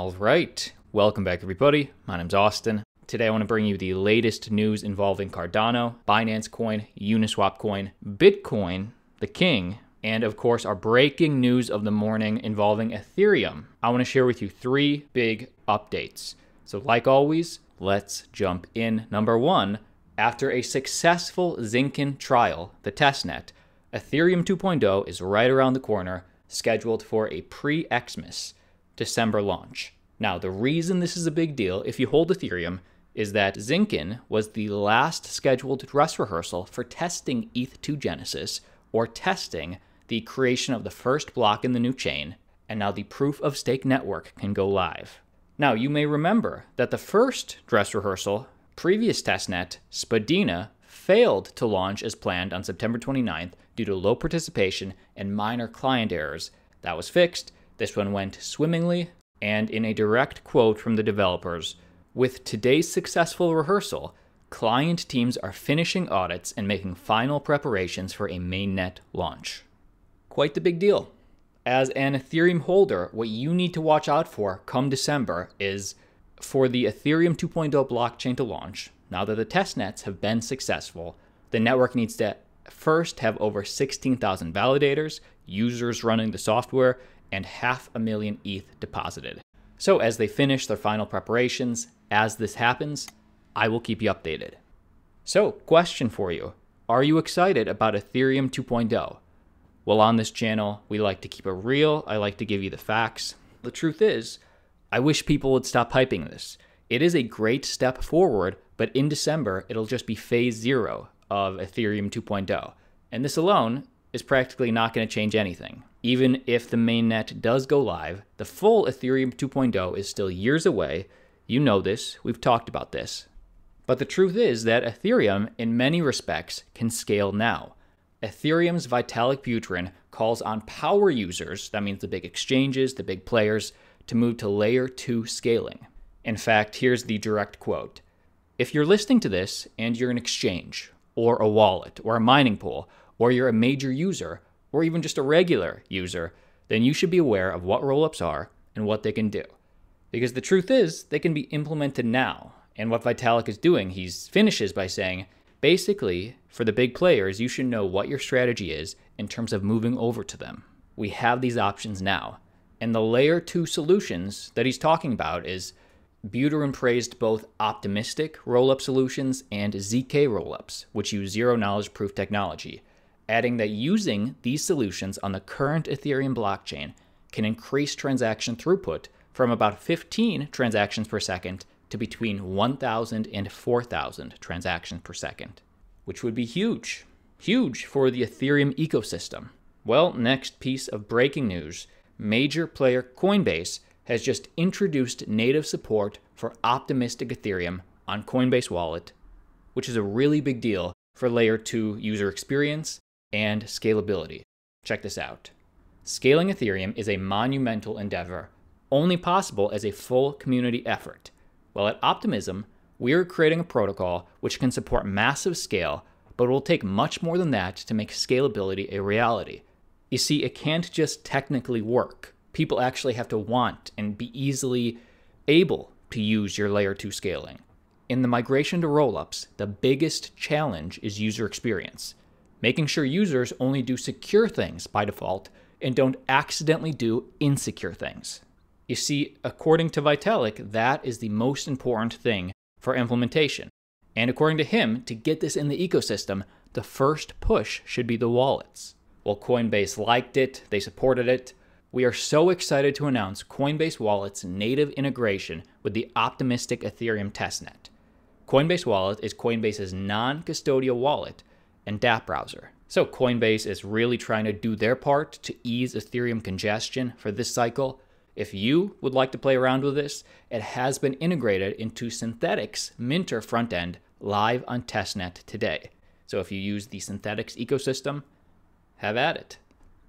All right, welcome back, everybody. My name's Austin. Today, I want to bring you the latest news involving Cardano, Binance Coin, Uniswap Coin, Bitcoin, the King, and of course, our breaking news of the morning involving Ethereum. I want to share with you three big updates. So, like always, let's jump in. Number one, after a successful Zinken trial, the testnet, Ethereum 2.0 is right around the corner, scheduled for a pre Xmas December launch. Now, the reason this is a big deal, if you hold Ethereum, is that Zinken was the last scheduled dress rehearsal for testing ETH2 Genesis, or testing the creation of the first block in the new chain, and now the proof of stake network can go live. Now, you may remember that the first dress rehearsal, previous testnet, Spadina, failed to launch as planned on September 29th due to low participation and minor client errors. That was fixed, this one went swimmingly, and in a direct quote from the developers, with today's successful rehearsal, client teams are finishing audits and making final preparations for a mainnet launch. Quite the big deal. As an Ethereum holder, what you need to watch out for come December is for the Ethereum 2.0 blockchain to launch. Now that the testnets have been successful, the network needs to first have over 16,000 validators, users running the software, and half a million ETH deposited. So, as they finish their final preparations, as this happens, I will keep you updated. So, question for you Are you excited about Ethereum 2.0? Well, on this channel, we like to keep it real. I like to give you the facts. The truth is, I wish people would stop hyping this. It is a great step forward, but in December, it'll just be phase zero of Ethereum 2.0. And this alone is practically not going to change anything. Even if the mainnet does go live, the full Ethereum 2.0 is still years away. You know this, we've talked about this. But the truth is that Ethereum, in many respects, can scale now. Ethereum's Vitalik Buterin calls on power users, that means the big exchanges, the big players, to move to layer 2 scaling. In fact, here's the direct quote If you're listening to this and you're an exchange, or a wallet, or a mining pool, or you're a major user, or even just a regular user, then you should be aware of what rollups are and what they can do. Because the truth is, they can be implemented now. And what Vitalik is doing, he finishes by saying, basically, for the big players, you should know what your strategy is in terms of moving over to them. We have these options now. And the layer two solutions that he's talking about is Buterin praised both optimistic rollup solutions and ZK rollups, which use zero knowledge proof technology adding that using these solutions on the current Ethereum blockchain can increase transaction throughput from about 15 transactions per second to between 1,000 and 4,000 transactions per second, which would be huge, huge for the Ethereum ecosystem. Well, next piece of breaking news major player Coinbase has just introduced native support for optimistic Ethereum on Coinbase Wallet, which is a really big deal for layer 2 user experience and scalability. Check this out. Scaling Ethereum is a monumental endeavor, only possible as a full community effort. While at Optimism, we are creating a protocol which can support massive scale, but it will take much more than that to make scalability a reality. You see, it can't just technically work. People actually have to want and be easily able to use your layer 2 scaling. In the migration to rollups, the biggest challenge is user experience making sure users only do secure things by default and don't accidentally do insecure things. You see, according to Vitalik, that is the most important thing for implementation. And according to him, to get this in the ecosystem, the first push should be the wallets. Well, Coinbase liked it, they supported it. We are so excited to announce Coinbase Wallet's native integration with the optimistic Ethereum testnet. Coinbase Wallet is Coinbase's non custodial wallet and dApp browser. So Coinbase is really trying to do their part to ease Ethereum congestion for this cycle. If you would like to play around with this, it has been integrated into Synthetix Minter frontend live on testnet today. So if you use the Synthetix ecosystem, have at it.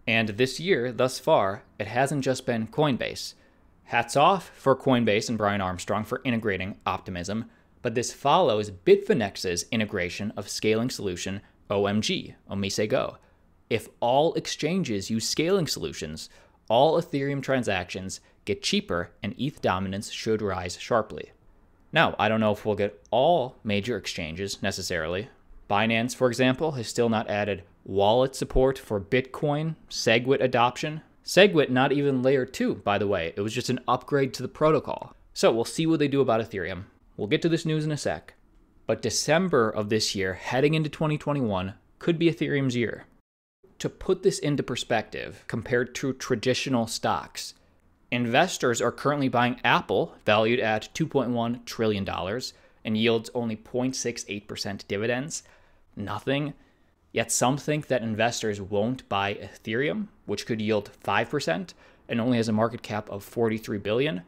And this year, thus far, it hasn't just been Coinbase. Hats off for Coinbase and Brian Armstrong for integrating Optimism, but this follows Bitfinex's integration of scaling solution OMG, Omise Go. If all exchanges use scaling solutions, all Ethereum transactions get cheaper and ETH dominance should rise sharply. Now, I don't know if we'll get all major exchanges necessarily. Binance, for example, has still not added wallet support for Bitcoin, SegWit adoption. SegWit not even layer 2, by the way. It was just an upgrade to the protocol. So we'll see what they do about Ethereum. We'll get to this news in a sec. But December of this year, heading into 2021, could be Ethereum's year. To put this into perspective, compared to traditional stocks, investors are currently buying Apple, valued at $2.1 trillion, and yields only 0.68% dividends. Nothing. Yet some think that investors won't buy Ethereum, which could yield 5% and only has a market cap of 43 billion.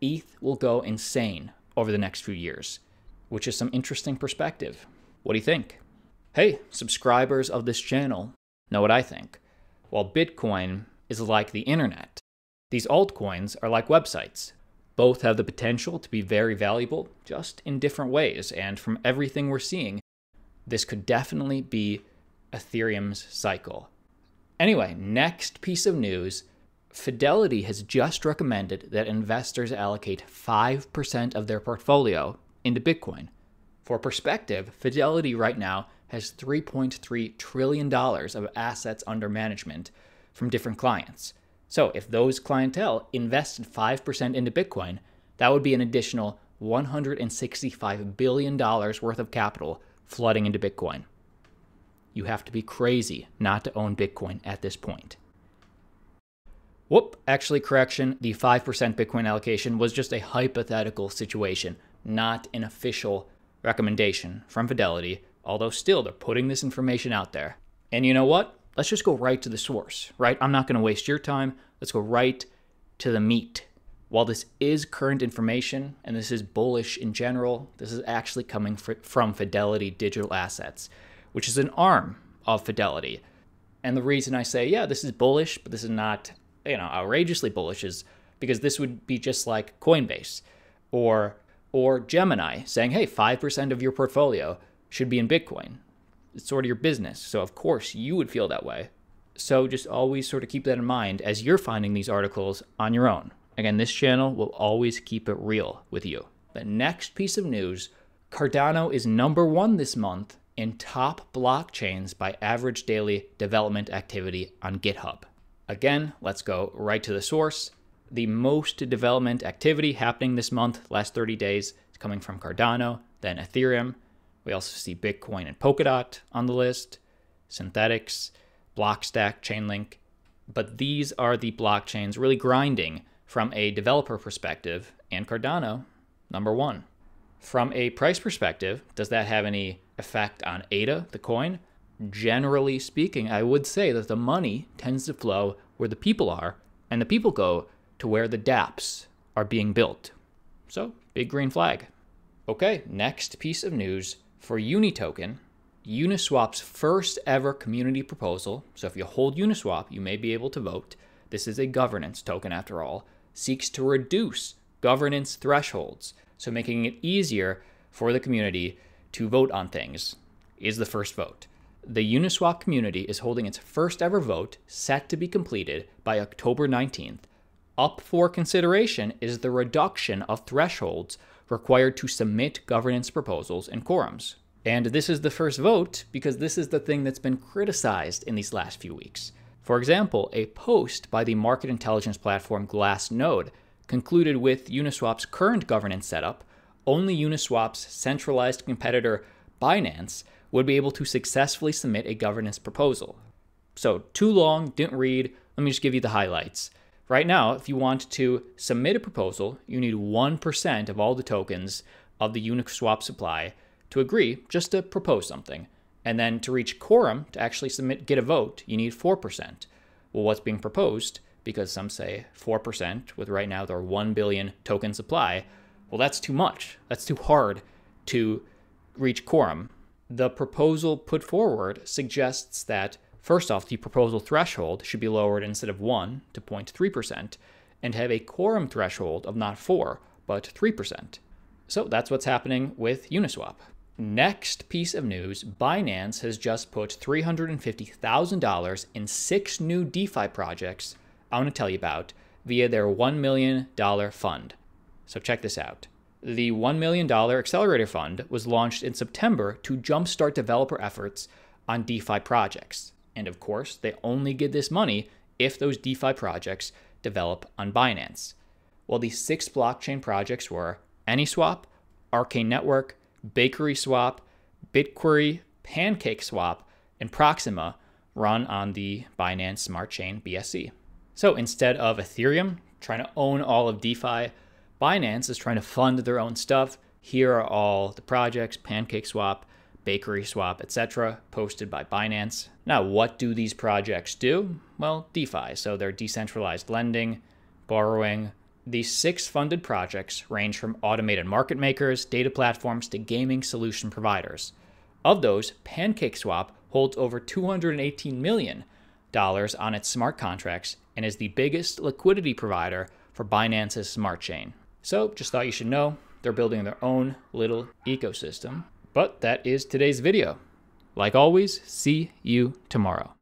ETH will go insane over the next few years, which is some interesting perspective. What do you think? Hey, subscribers of this channel know what I think. While Bitcoin is like the internet, these altcoins are like websites. Both have the potential to be very valuable, just in different ways. And from everything we're seeing, this could definitely be Ethereum's cycle. Anyway, next piece of news Fidelity has just recommended that investors allocate 5% of their portfolio into Bitcoin. For perspective, Fidelity right now has $3.3 trillion of assets under management from different clients. So if those clientele invested 5% into Bitcoin, that would be an additional $165 billion worth of capital flooding into Bitcoin. You have to be crazy not to own Bitcoin at this point. Whoop, actually, correction. The 5% Bitcoin allocation was just a hypothetical situation, not an official recommendation from Fidelity, although still they're putting this information out there. And you know what? Let's just go right to the source, right? I'm not going to waste your time. Let's go right to the meat. While this is current information and this is bullish in general, this is actually coming from Fidelity Digital Assets, which is an arm of Fidelity. And the reason I say, yeah, this is bullish, but this is not, you know, outrageously bullish is because this would be just like Coinbase or or Gemini saying, "Hey, 5% of your portfolio should be in Bitcoin." It's sort of your business. So of course, you would feel that way. So just always sort of keep that in mind as you're finding these articles on your own. Again, this channel will always keep it real with you. The next piece of news Cardano is number one this month in top blockchains by average daily development activity on GitHub. Again, let's go right to the source. The most development activity happening this month, last 30 days, is coming from Cardano, then Ethereum. We also see Bitcoin and Polkadot on the list, Synthetix, Blockstack, Chainlink. But these are the blockchains really grinding from a developer perspective, and Cardano, number one. From a price perspective, does that have any effect on ADA, the coin? Generally speaking, I would say that the money tends to flow where the people are, and the people go to where the dApps are being built. So, big green flag. Okay, next piece of news for Unitoken. Uniswap's first ever community proposal, so if you hold Uniswap, you may be able to vote. This is a governance token after all, seeks to reduce governance thresholds, so making it easier for the community to vote on things is the first vote. The Uniswap community is holding its first ever vote, set to be completed by October 19th. Up for consideration is the reduction of thresholds required to submit governance proposals and quorums. And this is the first vote because this is the thing that's been criticized in these last few weeks. For example, a post by the market intelligence platform Glassnode concluded with Uniswap's current governance setup, only Uniswap's centralized competitor Binance would be able to successfully submit a governance proposal. So, too long, didn't read. Let me just give you the highlights. Right now, if you want to submit a proposal, you need 1% of all the tokens of the Uniswap supply to agree just to propose something. And then to reach quorum, to actually submit, get a vote, you need 4%. Well, what's being proposed, because some say 4%, with right now their 1 billion token supply, well, that's too much. That's too hard to reach quorum. The proposal put forward suggests that, first off, the proposal threshold should be lowered instead of 1 to 0.3%, and have a quorum threshold of not 4, but 3%. So that's what's happening with Uniswap. Next piece of news Binance has just put $350,000 in six new DeFi projects I want to tell you about via their $1 million fund. So check this out. The $1 million Accelerator Fund was launched in September to jumpstart developer efforts on DeFi projects. And of course, they only get this money if those DeFi projects develop on Binance. Well, the six blockchain projects were AnySwap, Arkane Network, Bakery Swap, BitQuery, Pancake Swap, and Proxima run on the Binance Smart Chain BSC. So instead of Ethereum trying to own all of DeFi, Binance is trying to fund their own stuff. Here are all the projects Pancake Swap, Bakery Swap, etc., posted by Binance. Now, what do these projects do? Well, DeFi. So they're decentralized lending, borrowing. These six funded projects range from automated market makers, data platforms, to gaming solution providers. Of those, PancakeSwap holds over $218 million on its smart contracts and is the biggest liquidity provider for Binance's smart chain. So, just thought you should know they're building their own little ecosystem. But that is today's video. Like always, see you tomorrow.